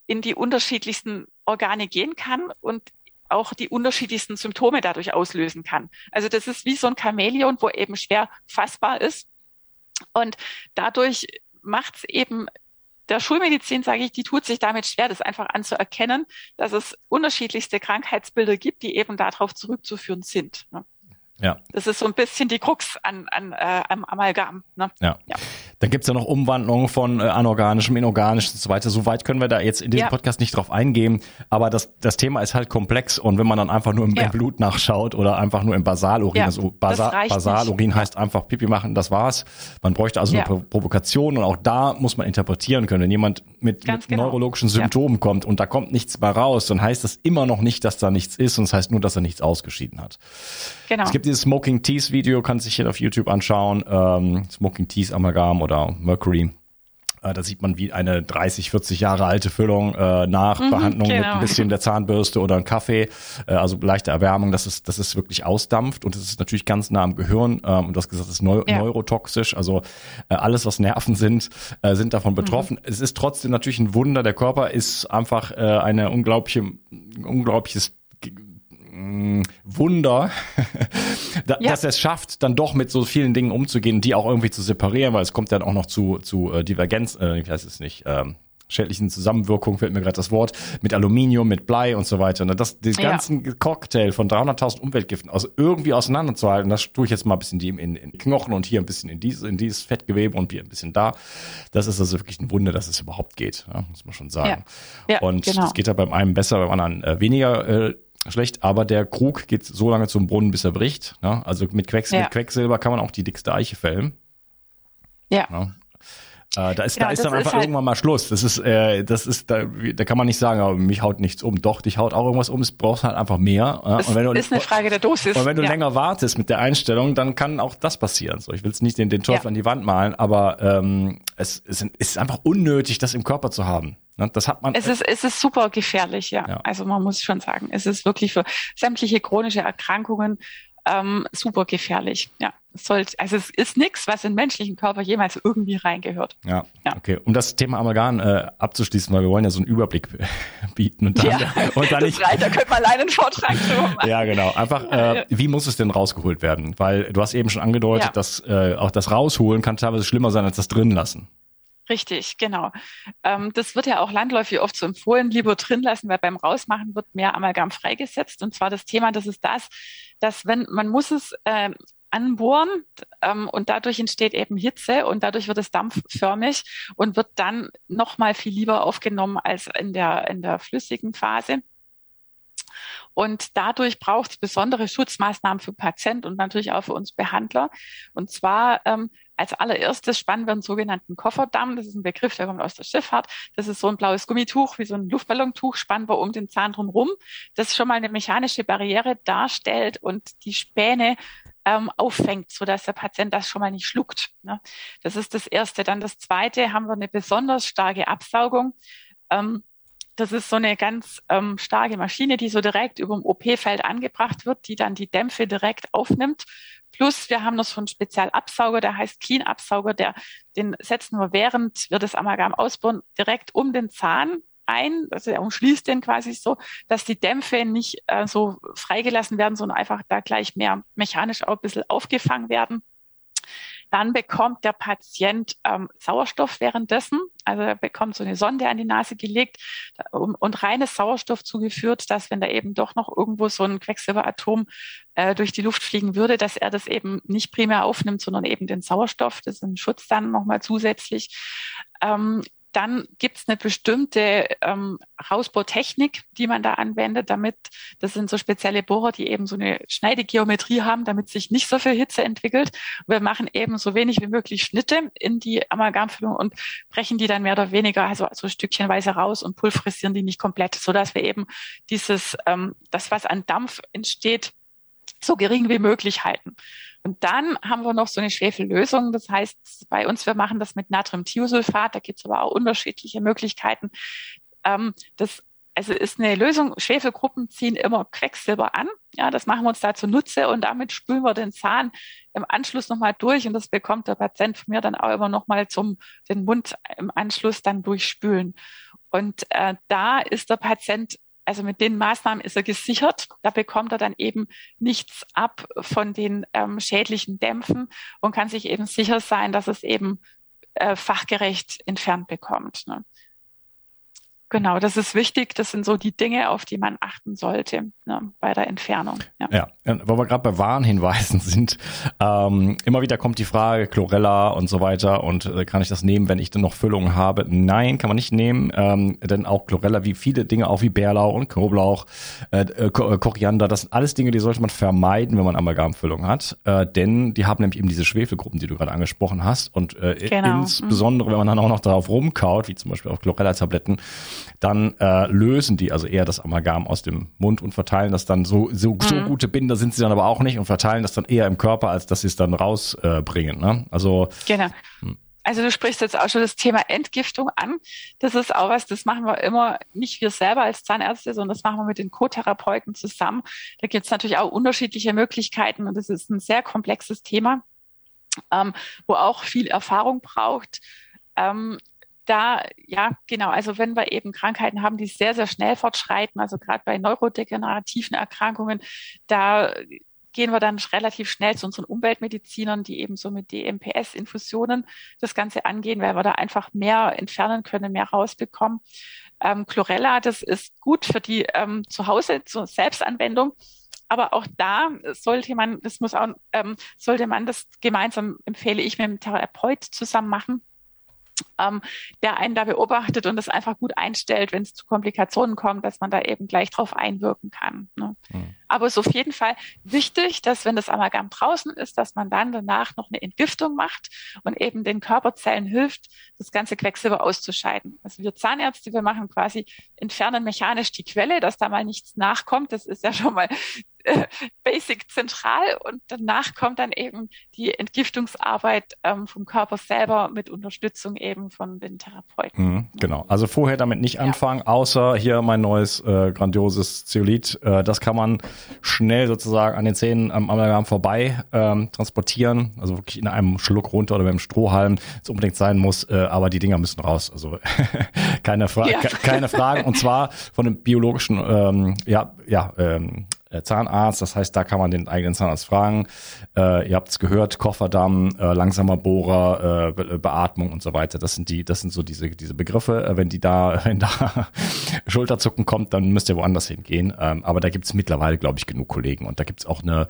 in die unterschiedlichsten Organe gehen kann und auch die unterschiedlichsten Symptome dadurch auslösen kann. Also das ist wie so ein Chamäleon, wo eben schwer fassbar ist. Und dadurch macht es eben der Schulmedizin, sage ich, die tut sich damit schwer, das einfach anzuerkennen, dass es unterschiedlichste Krankheitsbilder gibt, die eben darauf zurückzuführen sind. Ne? Ja. Das ist so ein bisschen die Krux an, an äh, am Amalgam. Ne? Ja. ja. Dann gibt's ja noch Umwandlungen von äh, anorganischem, inorganischem und so weiter. So weit können wir da jetzt in diesem ja. Podcast nicht drauf eingehen. Aber das, das Thema ist halt komplex und wenn man dann einfach nur im, ja. Blut nachschaut oder einfach nur im Basalorin, ja, also Basa Basalorin nicht. heißt einfach Pipi machen, das war's. Man bräuchte also eine Pro Provokation und auch da muss man interpretieren können. Wenn jemand mit, mit genau. neurologischen Symptomen kommt und da kommt nichts mehr raus, dann heißt das immer noch nicht, dass da nichts ist und das heißt nur, dass er nichts ausgeschieden hat. Genau. Es gibt dieses Smoking Teas Video, kann sich hier auf YouTube anschauen. Ähm, Smoking Teas Amalgam oder Mercury. Äh, da sieht man wie eine 30, 40 Jahre alte Füllung äh, nach mhm, Behandlung genau. mit ein bisschen der Zahnbürste oder einem Kaffee, äh, also leichte Erwärmung, dass es, dass es wirklich ausdampft und es ist natürlich ganz nah am Gehirn ähm, und du hast gesagt, es ist neu ja. neurotoxisch, also äh, alles, was Nerven sind, äh, sind davon betroffen. Mhm. Es ist trotzdem natürlich ein Wunder, der Körper ist einfach äh, eine unglaubliche, unglaubliches Wunder, da, ja. dass er es schafft, dann doch mit so vielen Dingen umzugehen, die auch irgendwie zu separieren, weil es kommt dann auch noch zu, zu äh, Divergenz, äh, ich weiß es nicht, ähm, schädlichen Zusammenwirkung, fällt mir gerade das Wort, mit Aluminium, mit Blei und so weiter. Und das, das ganzen ja. Cocktail von 300.000 Umweltgiften aus, irgendwie auseinanderzuhalten, das tue ich jetzt mal ein bisschen in, in, in Knochen und hier ein bisschen in dieses, in dieses Fettgewebe und hier ein bisschen da. Das ist also wirklich ein Wunder, dass es überhaupt geht, ja, muss man schon sagen. Ja. Ja, und genau. das geht ja beim einen besser, beim anderen äh, weniger äh, schlecht, aber der Krug geht so lange zum Brunnen, bis er bricht. Ne? Also mit, Quecks ja. mit Quecksilber kann man auch die dickste Eiche fällen. Ja. Ne? Äh, da ist, genau, da ist dann einfach ist halt irgendwann mal Schluss. Das ist, äh, das ist, da, da kann man nicht sagen, aber mich haut nichts um. Doch, dich haut auch irgendwas um. Es braucht halt einfach mehr. Ja? und wenn du, ist eine Frage der Dosis. Und wenn du ja. länger wartest mit der Einstellung, dann kann auch das passieren. So, ich will jetzt nicht den, den Teufel ja. an die Wand malen, aber ähm, es, es ist einfach unnötig, das im Körper zu haben. Ne, das hat man. Es ist, es ist super gefährlich, ja. ja. Also man muss schon sagen, es ist wirklich für sämtliche chronische Erkrankungen ähm, super gefährlich. Ja, es sollte, also es ist nichts, was in den menschlichen Körper jemals irgendwie reingehört. Ja, ja. okay. Um das Thema Amalgam äh, abzuschließen, weil wir wollen ja so einen Überblick bieten und dann, ja, und dann nicht. Reicht, da könnte man alleine einen Vortrag drüber machen. Ja, genau. Einfach, äh, wie muss es denn rausgeholt werden? Weil du hast eben schon angedeutet, ja. dass äh, auch das Rausholen kann teilweise schlimmer sein als das drin lassen. Richtig, genau. Ähm, das wird ja auch landläufig oft so empfohlen, lieber drin lassen, weil beim Rausmachen wird mehr Amalgam freigesetzt. Und zwar das Thema, das ist das, dass wenn man muss es äh, anbohren ähm, und dadurch entsteht eben Hitze und dadurch wird es dampfförmig und wird dann noch mal viel lieber aufgenommen als in der in der flüssigen Phase. Und dadurch braucht es besondere Schutzmaßnahmen für Patient und natürlich auch für uns Behandler. Und zwar ähm, als allererstes spannen wir einen sogenannten Kofferdamm. Das ist ein Begriff, der kommt aus der Schifffahrt. Das ist so ein blaues Gummituch, wie so ein Luftballontuch, spannen wir um den Zahn drumherum. Das schon mal eine mechanische Barriere darstellt und die Späne ähm, auffängt, so dass der Patient das schon mal nicht schluckt. Ne? Das ist das Erste. Dann das Zweite haben wir eine besonders starke Absaugung. Ähm, das ist so eine ganz ähm, starke Maschine, die so direkt über dem OP-Feld angebracht wird, die dann die Dämpfe direkt aufnimmt Plus wir haben noch so einen Spezialabsauger, der heißt Clean-Absauger, der, den setzen wir während wir das Amalgam ausbauen direkt um den Zahn ein, also er umschließt den quasi so, dass die Dämpfe nicht äh, so freigelassen werden, sondern einfach da gleich mehr mechanisch auch ein bisschen aufgefangen werden. Dann bekommt der Patient ähm, Sauerstoff währenddessen. Also er bekommt so eine Sonde an die Nase gelegt und, reines Sauerstoff zugeführt, dass wenn da eben doch noch irgendwo so ein Quecksilberatom äh, durch die Luft fliegen würde, dass er das eben nicht primär aufnimmt, sondern eben den Sauerstoff. Das ist ein Schutz dann nochmal zusätzlich. Ähm, dann gibt es eine bestimmte ähm, Rausbautechnik, die man da anwendet, damit, das sind so spezielle Bohrer, die eben so eine Schneidegeometrie haben, damit sich nicht so viel Hitze entwickelt. Wir machen eben so wenig wie möglich Schnitte in die Amalgamfüllung und brechen die dann mehr oder weniger, also so stückchenweise raus und pulverisieren die nicht komplett, so dass wir eben dieses, ähm, das, was an Dampf entsteht, so gering wie möglich halten. Und dann haben wir noch so eine Schwefellösung. Das heißt, bei uns, wir machen das mit Natriumthiosulfat. Da gibt es aber auch unterschiedliche Möglichkeiten. Ähm, das also ist eine Lösung, Schwefelgruppen ziehen immer Quecksilber an. Ja, das machen wir uns da zunutze und damit spülen wir den Zahn im Anschluss nochmal durch und das bekommt der Patient von mir dann auch immer nochmal zum, den Mund im Anschluss dann durchspülen. Und äh, da ist der Patient also mit den Maßnahmen ist er gesichert. Da bekommt er dann eben nichts ab von den ähm, schädlichen Dämpfen und kann sich eben sicher sein, dass es eben äh, fachgerecht entfernt bekommt. Ne? Genau, das ist wichtig. Das sind so die Dinge, auf die man achten sollte ne, bei der Entfernung. Ja, ja. wo wir gerade bei Warnhinweisen sind, ähm, immer wieder kommt die Frage Chlorella und so weiter und äh, kann ich das nehmen, wenn ich dann noch Füllungen habe? Nein, kann man nicht nehmen, ähm, denn auch Chlorella, wie viele Dinge, auch wie Bärlauch und Knoblauch, äh, äh, äh, Koriander, das sind alles Dinge, die sollte man vermeiden, wenn man Amalgamfüllung hat, äh, denn die haben nämlich eben diese Schwefelgruppen, die du gerade angesprochen hast und äh, genau. insbesondere, wenn man dann auch noch darauf rumkaut, wie zum Beispiel auf Chlorella-Tabletten, dann äh, lösen die also eher das Amalgam aus dem Mund und verteilen das dann so, so, so mhm. gute Binder sind sie dann aber auch nicht und verteilen das dann eher im Körper, als dass sie es dann rausbringen. Äh, ne? Also genau. Hm. Also du sprichst jetzt auch schon das Thema Entgiftung an. Das ist auch was, das machen wir immer nicht wir selber als Zahnärzte, sondern das machen wir mit den Co-Therapeuten zusammen. Da gibt es natürlich auch unterschiedliche Möglichkeiten und das ist ein sehr komplexes Thema, ähm, wo auch viel Erfahrung braucht. Ähm, da, ja, genau, also wenn wir eben Krankheiten haben, die sehr, sehr schnell fortschreiten, also gerade bei neurodegenerativen Erkrankungen, da gehen wir dann relativ schnell zu unseren Umweltmedizinern, die eben so mit DMPS-Infusionen das Ganze angehen, weil wir da einfach mehr entfernen können, mehr rausbekommen. Ähm, Chlorella, das ist gut für die ähm, zu Hause zur Selbstanwendung. Aber auch da sollte man, das muss auch, ähm, sollte man das gemeinsam empfehle ich mit dem Therapeut zusammen machen ähm, der einen da beobachtet und das einfach gut einstellt, wenn es zu Komplikationen kommt, dass man da eben gleich drauf einwirken kann. Ne? Mhm. Aber es ist auf jeden Fall wichtig, dass wenn das Amalgam draußen ist, dass man dann danach noch eine Entgiftung macht und eben den Körperzellen hilft, das ganze Quecksilber auszuscheiden. Also wir Zahnärzte, wir machen quasi, entfernen mechanisch die Quelle, dass da mal nichts nachkommt. Das ist ja schon mal Basic zentral und danach kommt dann eben die Entgiftungsarbeit ähm, vom Körper selber mit Unterstützung eben von den Therapeuten. Mhm, genau. Also vorher damit nicht anfangen, ja. außer hier mein neues äh, grandioses Zeolit. Äh, das kann man schnell sozusagen an den Zähnen am Amalgam vorbei ähm, transportieren. Also wirklich in einem Schluck runter oder beim Strohhalm, es unbedingt sein muss. Äh, aber die Dinger müssen raus. Also keine, Fra ja. keine Fragen. Und zwar von dem biologischen, ähm, ja, ja, ähm, äh, Zahnarzt. Das heißt, da kann man den eigenen Zahnarzt fragen. Äh, ihr habt es gehört, Kofferdamm, äh, langsamer Bohrer, äh, Be Beatmung und so weiter. Das sind die, das sind so diese, diese Begriffe. Äh, wenn die da, wenn da Schulterzucken kommt, dann müsst ihr woanders hingehen. Ähm, aber da gibt es mittlerweile, glaube ich, genug Kollegen. Und da gibt es auch eine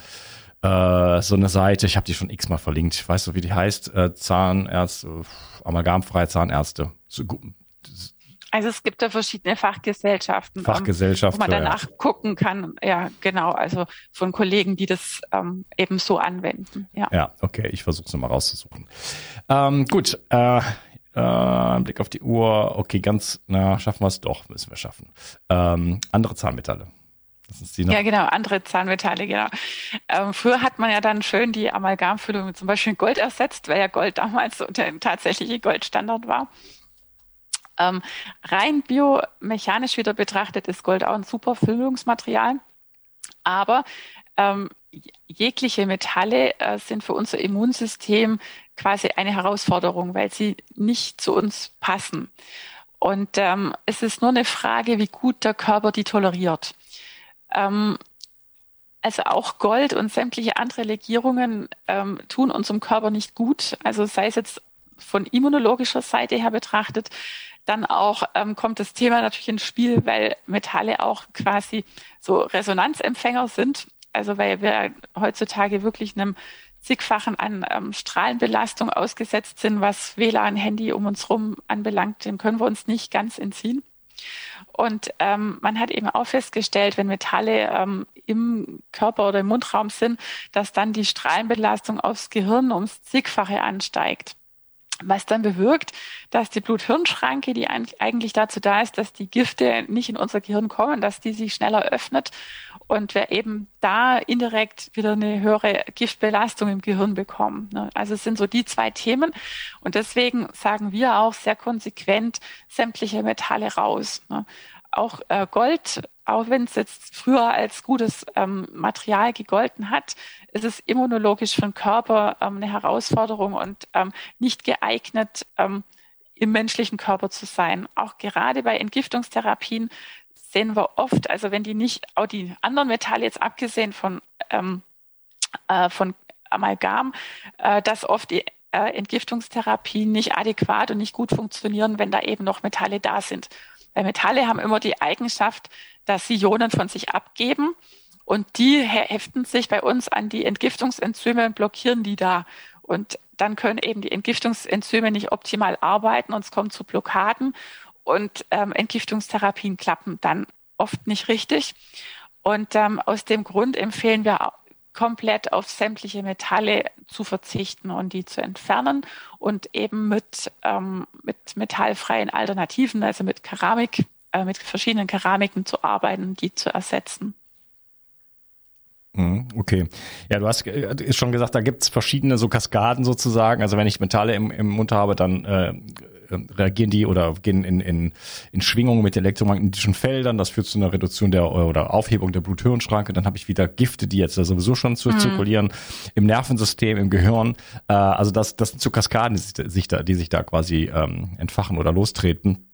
äh, so eine Seite, ich habe die schon x-mal verlinkt. Weißt du, wie die heißt? Äh, Zahnärzte, amalgamfreie Zahnärzte. So, also es gibt da verschiedene Fachgesellschaften, Fachgesellschaften wo man danach gucken kann. Ja, genau. Also von Kollegen, die das ähm, eben so anwenden. Ja, ja okay. Ich versuche es nochmal rauszusuchen. Ähm, gut. Äh, äh, Blick auf die Uhr. Okay, ganz, na, schaffen wir es doch, müssen wir schaffen. Ähm, andere Zahnmetalle. Ja, genau, andere Zahnmetalle, genau. Ähm, früher hat man ja dann schön die Amalgamfüllung mit zum Beispiel Gold ersetzt, weil ja Gold damals so der tatsächliche Goldstandard war. Ähm, rein biomechanisch wieder betrachtet ist Gold auch ein super Füllungsmaterial. Aber ähm, jegliche Metalle äh, sind für unser Immunsystem quasi eine Herausforderung, weil sie nicht zu uns passen. Und ähm, es ist nur eine Frage, wie gut der Körper die toleriert. Ähm, also auch Gold und sämtliche andere Legierungen ähm, tun unserem Körper nicht gut. Also sei es jetzt von immunologischer Seite her betrachtet, dann auch ähm, kommt das Thema natürlich ins Spiel, weil Metalle auch quasi so Resonanzempfänger sind. Also weil wir heutzutage wirklich einem zigfachen an ähm, Strahlenbelastung ausgesetzt sind, was WLAN, Handy um uns rum anbelangt, dem können wir uns nicht ganz entziehen. Und ähm, man hat eben auch festgestellt, wenn Metalle ähm, im Körper oder im Mundraum sind, dass dann die Strahlenbelastung aufs Gehirn ums zigfache ansteigt was dann bewirkt, dass die Blut-Hirn-Schranke, die eigentlich dazu da ist, dass die Gifte nicht in unser Gehirn kommen, dass die sich schneller öffnet und wir eben da indirekt wieder eine höhere Giftbelastung im Gehirn bekommen. Ne? Also es sind so die zwei Themen und deswegen sagen wir auch sehr konsequent sämtliche Metalle raus. Ne? auch äh, Gold, auch wenn es jetzt früher als gutes ähm, Material gegolten hat, ist es immunologisch für den Körper ähm, eine Herausforderung und ähm, nicht geeignet, ähm, im menschlichen Körper zu sein. Auch gerade bei Entgiftungstherapien sehen wir oft, also wenn die nicht, auch die anderen Metalle jetzt abgesehen von, ähm, äh, von Amalgam, äh, dass oft die äh, Entgiftungstherapien nicht adäquat und nicht gut funktionieren, wenn da eben noch Metalle da sind. Weil Metalle haben immer die Eigenschaft, dass sie Ionen von sich abgeben und die heften sich bei uns an die Entgiftungsenzyme und blockieren die da. Und dann können eben die Entgiftungsenzyme nicht optimal arbeiten und es kommt zu Blockaden und ähm, Entgiftungstherapien klappen dann oft nicht richtig. Und ähm, aus dem Grund empfehlen wir komplett auf sämtliche Metalle zu verzichten und die zu entfernen und eben mit, ähm, mit metallfreien Alternativen, also mit Keramik, äh, mit verschiedenen Keramiken zu arbeiten, die zu ersetzen. Mhm, okay. Ja, du hast äh, schon gesagt, da gibt's verschiedene so Kaskaden sozusagen. Also wenn ich Metalle im, im Mund habe, dann äh, reagieren die oder gehen in, in, in Schwingungen mit elektromagnetischen Feldern. Das führt zu einer Reduktion der oder Aufhebung der Blut-Hirn-Schranke. Dann habe ich wieder Gifte, die jetzt sowieso schon zu, mhm. zirkulieren im Nervensystem, im Gehirn. Äh, also das, das sind so Kaskaden, die sich da, die sich da quasi ähm, entfachen oder lostreten.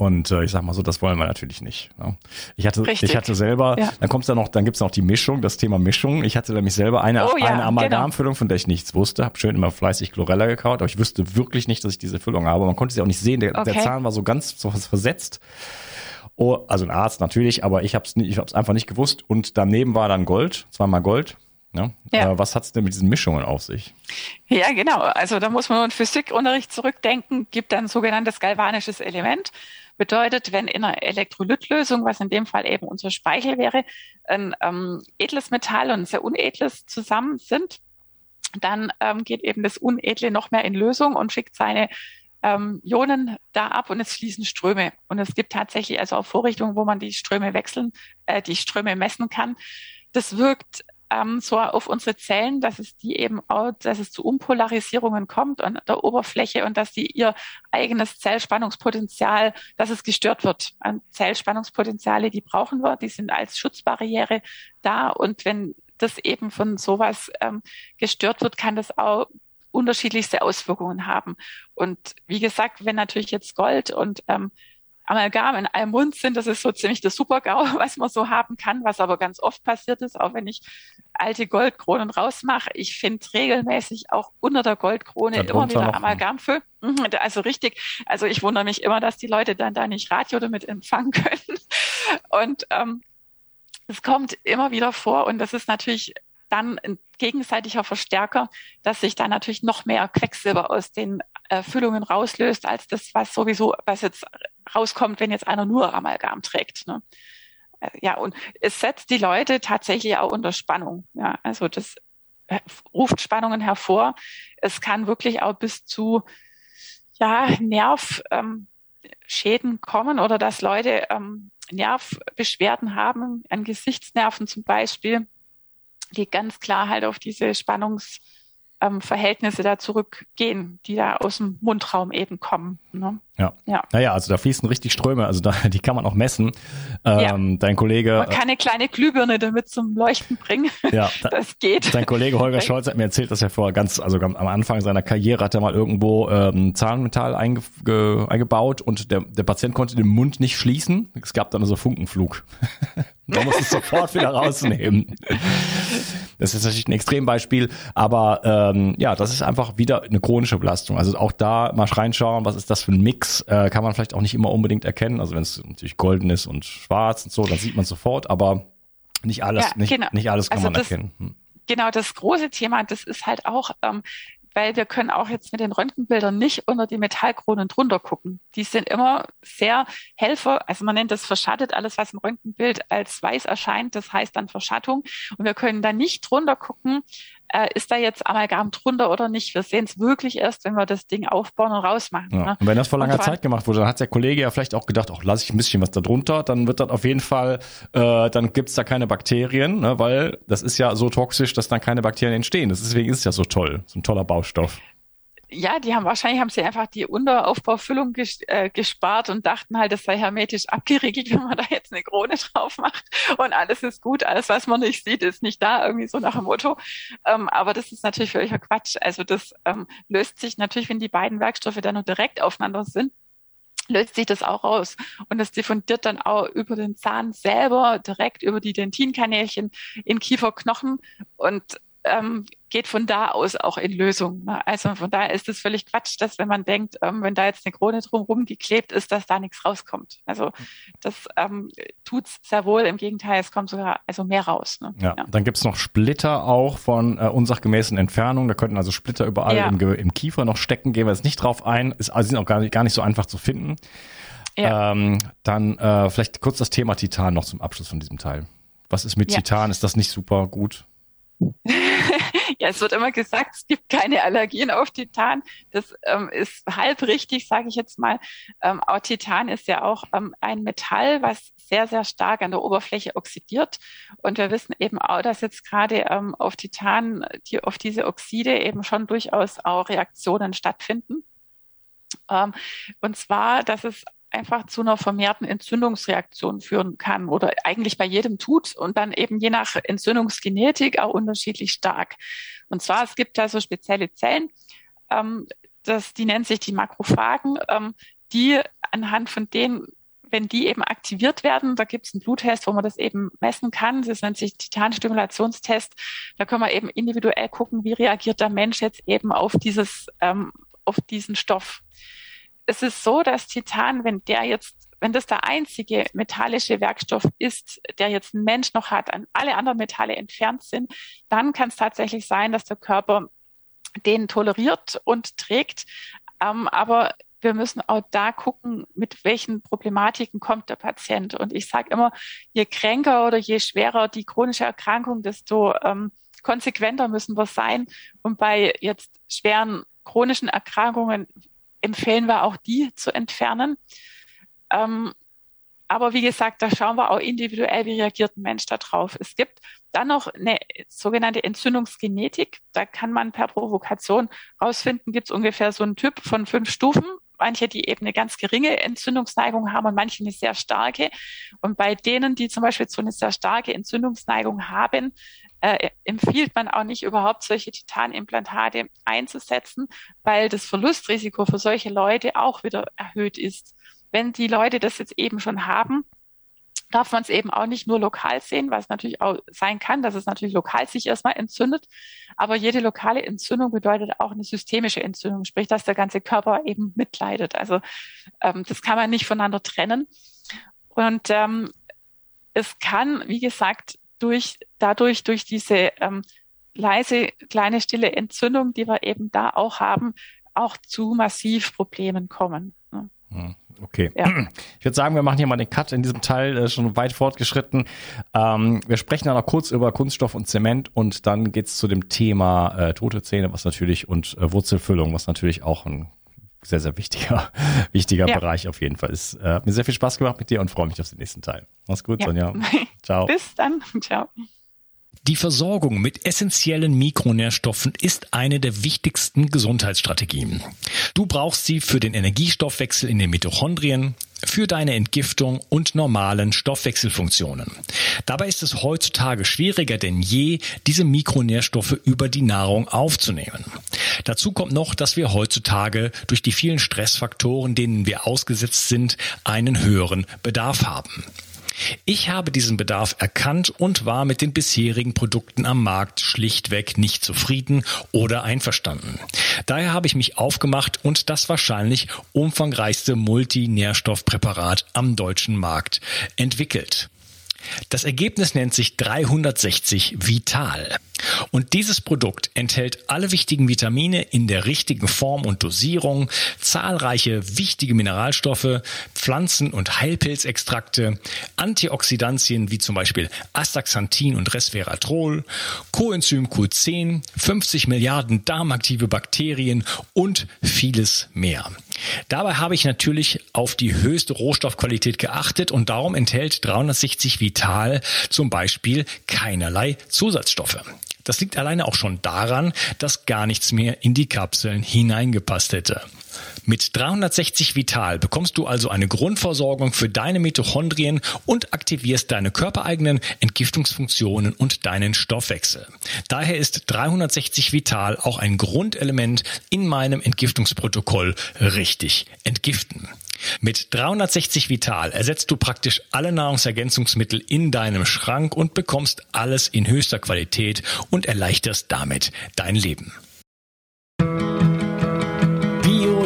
Und äh, ich sag mal so, das wollen wir natürlich nicht. Ne? Ich hatte, Richtig. ich hatte selber, ja. dann kommt's da noch, dann gibt's noch die Mischung, das Thema Mischung. Ich hatte nämlich selber eine, oh, ja, eine Amalgamfüllung, genau. von der ich nichts wusste, habe schön immer fleißig Chlorella gekaut, aber ich wüsste wirklich nicht, dass ich diese Füllung habe. Man konnte sie auch nicht sehen. Der, okay. der Zahn war so ganz so versetzt. Oh, also ein Arzt natürlich, aber ich habe es ich hab's einfach nicht gewusst. Und daneben war dann Gold, zweimal Gold. Ja? ja. Äh, was hat's denn mit diesen Mischungen auf sich? Ja, genau. Also da muss man in Physikunterricht zurückdenken, gibt ein sogenanntes galvanisches Element. Bedeutet, wenn in einer Elektrolytlösung, was in dem Fall eben unser Speichel wäre, ein ähm, edles Metall und ein sehr unedles zusammen sind, dann ähm, geht eben das Unedle noch mehr in Lösung und schickt seine ähm, Ionen da ab und es fließen Ströme. Und es gibt tatsächlich also auch Vorrichtungen, wo man die Ströme wechseln, äh, die Ströme messen kann. Das wirkt ähm, so auf unsere Zellen, dass es die eben auch, dass es zu Unpolarisierungen kommt an der Oberfläche und dass die ihr eigenes Zellspannungspotenzial, dass es gestört wird. An Zellspannungspotenziale, die brauchen wir, die sind als Schutzbarriere da und wenn das eben von sowas ähm, gestört wird, kann das auch unterschiedlichste Auswirkungen haben. Und wie gesagt, wenn natürlich jetzt Gold und ähm, Amalgam in einem Mund sind. Das ist so ziemlich das Super-GAU, was man so haben kann, was aber ganz oft passiert ist, auch wenn ich alte Goldkronen rausmache. Ich finde regelmäßig auch unter der Goldkrone immer wieder Amalgamfüll. Mhm, also richtig. Also ich wundere mich immer, dass die Leute dann da nicht Radio damit empfangen können. Und ähm, es kommt immer wieder vor und das ist natürlich dann ein gegenseitiger Verstärker, dass sich da natürlich noch mehr Quecksilber aus den Füllungen rauslöst, als das, was sowieso, was jetzt rauskommt, wenn jetzt einer nur Amalgam trägt. Ne? Äh, ja, und es setzt die Leute tatsächlich auch unter Spannung. Ja, also das äh, ruft Spannungen hervor. Es kann wirklich auch bis zu ja, Nervschäden ähm, kommen oder dass Leute ähm, Nervbeschwerden haben, an Gesichtsnerven zum Beispiel die ganz klar halt auf diese Spannungs- ähm, Verhältnisse da zurückgehen, die da aus dem Mundraum eben kommen. Ne? Ja. ja. Naja, also da fließen richtig Ströme, also da, die kann man auch messen. Ähm, ja. Dein Kollege. Man kann eine kleine Glühbirne damit zum Leuchten bringen. Ja, das geht. Dein Kollege Holger Scholz hat mir erzählt, dass er vorher ganz, also am Anfang seiner Karriere hat er mal irgendwo ähm, Zahnmetall einge, ge, eingebaut und der, der Patient konnte den Mund nicht schließen. Es gab dann so Funkenflug. Man muss es sofort wieder rausnehmen. Das ist natürlich ein Extrembeispiel, aber ähm, ja, das ist einfach wieder eine chronische Belastung. Also auch da mal reinschauen, was ist das für ein Mix, äh, kann man vielleicht auch nicht immer unbedingt erkennen. Also wenn es natürlich golden ist und schwarz und so, dann sieht man sofort, aber nicht alles, ja, nicht, genau. nicht alles kann also man das, erkennen. Hm. Genau, das große Thema, das ist halt auch, ähm, weil wir können auch jetzt mit den Röntgenbildern nicht unter die Metallkronen drunter gucken. Die sind immer sehr Helfer, also man nennt das verschattet, alles was im Röntgenbild als weiß erscheint, das heißt dann Verschattung. Und wir können da nicht drunter gucken, äh, ist da jetzt Amalgam drunter oder nicht. Wir sehen es wirklich erst, wenn wir das Ding aufbauen und rausmachen. Ja. Ne? Und wenn das vor langer Zeit gemacht wurde, dann hat der Kollege ja vielleicht auch gedacht, ach, lasse ich ein bisschen was da drunter, dann wird das auf jeden Fall, äh, dann gibt's da keine Bakterien, ne, weil das ist ja so toxisch, dass dann keine Bakterien entstehen. Deswegen ist es ja so toll, so ein toller Baustoff. Ja, die haben wahrscheinlich haben sie einfach die Unteraufbaufüllung ges äh, gespart und dachten halt, das sei hermetisch abgeriegelt, wenn man da jetzt eine Krone drauf macht und alles ist gut, alles was man nicht sieht, ist nicht da, irgendwie so nach dem Motto. Ähm, aber das ist natürlich völliger Quatsch. Also das ähm, löst sich natürlich, wenn die beiden Werkstoffe dann nur direkt aufeinander sind, löst sich das auch aus. Und das diffundiert dann auch über den Zahn selber, direkt über die Dentinkanälchen in Kieferknochen. Und ähm, geht von da aus auch in Lösung. Ne? Also von daher ist es völlig Quatsch, dass wenn man denkt, ähm, wenn da jetzt eine Krone drumherum geklebt ist, dass da nichts rauskommt. Also das ähm, tut's sehr wohl. Im Gegenteil, es kommt sogar also mehr raus. Ne? Ja, ja. dann gibt's noch Splitter auch von äh, unsachgemäßen Entfernungen. Da könnten also Splitter überall ja. im, im, Kiefer noch stecken. Gehen wir jetzt nicht drauf ein. Ist, also sind auch gar nicht, gar nicht so einfach zu finden. Ja. Ähm, dann äh, vielleicht kurz das Thema Titan noch zum Abschluss von diesem Teil. Was ist mit. Titan? Ist das nicht super gut? ja, es wird immer gesagt, es gibt keine Allergien auf Titan. Das ähm, ist halb richtig, sage ich jetzt mal. Ähm, auch Titan ist ja auch ähm, ein Metall, was sehr, sehr stark an der Oberfläche oxidiert. Und wir wissen eben auch, dass jetzt gerade ähm, auf Titan, die, auf diese Oxide eben schon durchaus auch Reaktionen stattfinden. Ähm, und zwar, dass es einfach zu einer vermehrten Entzündungsreaktion führen kann oder eigentlich bei jedem tut und dann eben je nach Entzündungsgenetik auch unterschiedlich stark. Und zwar, es gibt da so spezielle Zellen, ähm, das, die nennen sich die Makrophagen, ähm, die anhand von denen wenn die eben aktiviert werden, da gibt es einen Bluttest, wo man das eben messen kann. Das nennt sich Titanstimulationstest. Da können wir eben individuell gucken, wie reagiert der Mensch jetzt eben auf dieses, ähm, auf diesen Stoff es ist so, dass Titan, wenn der jetzt, wenn das der einzige metallische Werkstoff ist, der jetzt ein Mensch noch hat, an alle anderen Metalle entfernt sind, dann kann es tatsächlich sein, dass der Körper den toleriert und trägt. Ähm, aber wir müssen auch da gucken, mit welchen Problematiken kommt der Patient. Und ich sage immer, je kränker oder je schwerer die chronische Erkrankung, desto ähm, konsequenter müssen wir sein. Und bei jetzt schweren chronischen Erkrankungen empfehlen wir auch die zu entfernen. Ähm, aber wie gesagt, da schauen wir auch individuell, wie reagiert ein Mensch darauf. Es gibt dann noch eine sogenannte Entzündungsgenetik. Da kann man per Provokation rausfinden, gibt es ungefähr so einen Typ von fünf Stufen. Manche, die eben eine ganz geringe Entzündungsneigung haben und manche eine sehr starke. Und bei denen, die zum Beispiel so eine sehr starke Entzündungsneigung haben, äh, empfiehlt man auch nicht überhaupt solche Titanimplantate einzusetzen, weil das Verlustrisiko für solche Leute auch wieder erhöht ist. Wenn die Leute das jetzt eben schon haben, darf man es eben auch nicht nur lokal sehen, was natürlich auch sein kann, dass es natürlich lokal sich erstmal entzündet. Aber jede lokale Entzündung bedeutet auch eine systemische Entzündung, sprich, dass der ganze Körper eben mitleidet. Also ähm, das kann man nicht voneinander trennen. Und ähm, es kann, wie gesagt, durch, dadurch, durch diese ähm, leise, kleine, stille Entzündung, die wir eben da auch haben, auch zu massiv Problemen kommen. Ne? Hm, okay. Ja. Ich würde sagen, wir machen hier mal den Cut in diesem Teil, äh, schon weit fortgeschritten. Ähm, wir sprechen dann noch kurz über Kunststoff und Zement und dann geht's zu dem Thema äh, tote Zähne, was natürlich und äh, Wurzelfüllung, was natürlich auch ein sehr, sehr wichtiger, wichtiger ja. Bereich auf jeden Fall ist. Äh, hat mir sehr viel Spaß gemacht mit dir und freue mich auf den nächsten Teil. Mach's gut, ja. Sonja. Ciao. Bis dann. Ciao. Die Versorgung mit essentiellen Mikronährstoffen ist eine der wichtigsten Gesundheitsstrategien. Du brauchst sie für den Energiestoffwechsel in den Mitochondrien, für deine Entgiftung und normalen Stoffwechselfunktionen. Dabei ist es heutzutage schwieriger denn je, diese Mikronährstoffe über die Nahrung aufzunehmen. Dazu kommt noch, dass wir heutzutage durch die vielen Stressfaktoren, denen wir ausgesetzt sind, einen höheren Bedarf haben. Ich habe diesen Bedarf erkannt und war mit den bisherigen Produkten am Markt schlichtweg nicht zufrieden oder einverstanden. Daher habe ich mich aufgemacht und das wahrscheinlich umfangreichste Multinährstoffpräparat am deutschen Markt entwickelt. Das Ergebnis nennt sich 360 Vital. Und dieses Produkt enthält alle wichtigen Vitamine in der richtigen Form und Dosierung, zahlreiche wichtige Mineralstoffe, Pflanzen- und Heilpilzextrakte, Antioxidantien wie zum Beispiel Astaxanthin und Resveratrol, Coenzym Q10, 50 Milliarden darmaktive Bakterien und vieles mehr. Dabei habe ich natürlich auf die höchste Rohstoffqualität geachtet und darum enthält 360 Vital zum Beispiel keinerlei Zusatzstoffe. Das liegt alleine auch schon daran, dass gar nichts mehr in die Kapseln hineingepasst hätte. Mit 360 Vital bekommst du also eine Grundversorgung für deine Mitochondrien und aktivierst deine körpereigenen Entgiftungsfunktionen und deinen Stoffwechsel. Daher ist 360 Vital auch ein Grundelement in meinem Entgiftungsprotokoll richtig entgiften. Mit 360 Vital ersetzt du praktisch alle Nahrungsergänzungsmittel in deinem Schrank und bekommst alles in höchster Qualität und erleichterst damit dein Leben.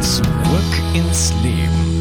Zurück ins Leben.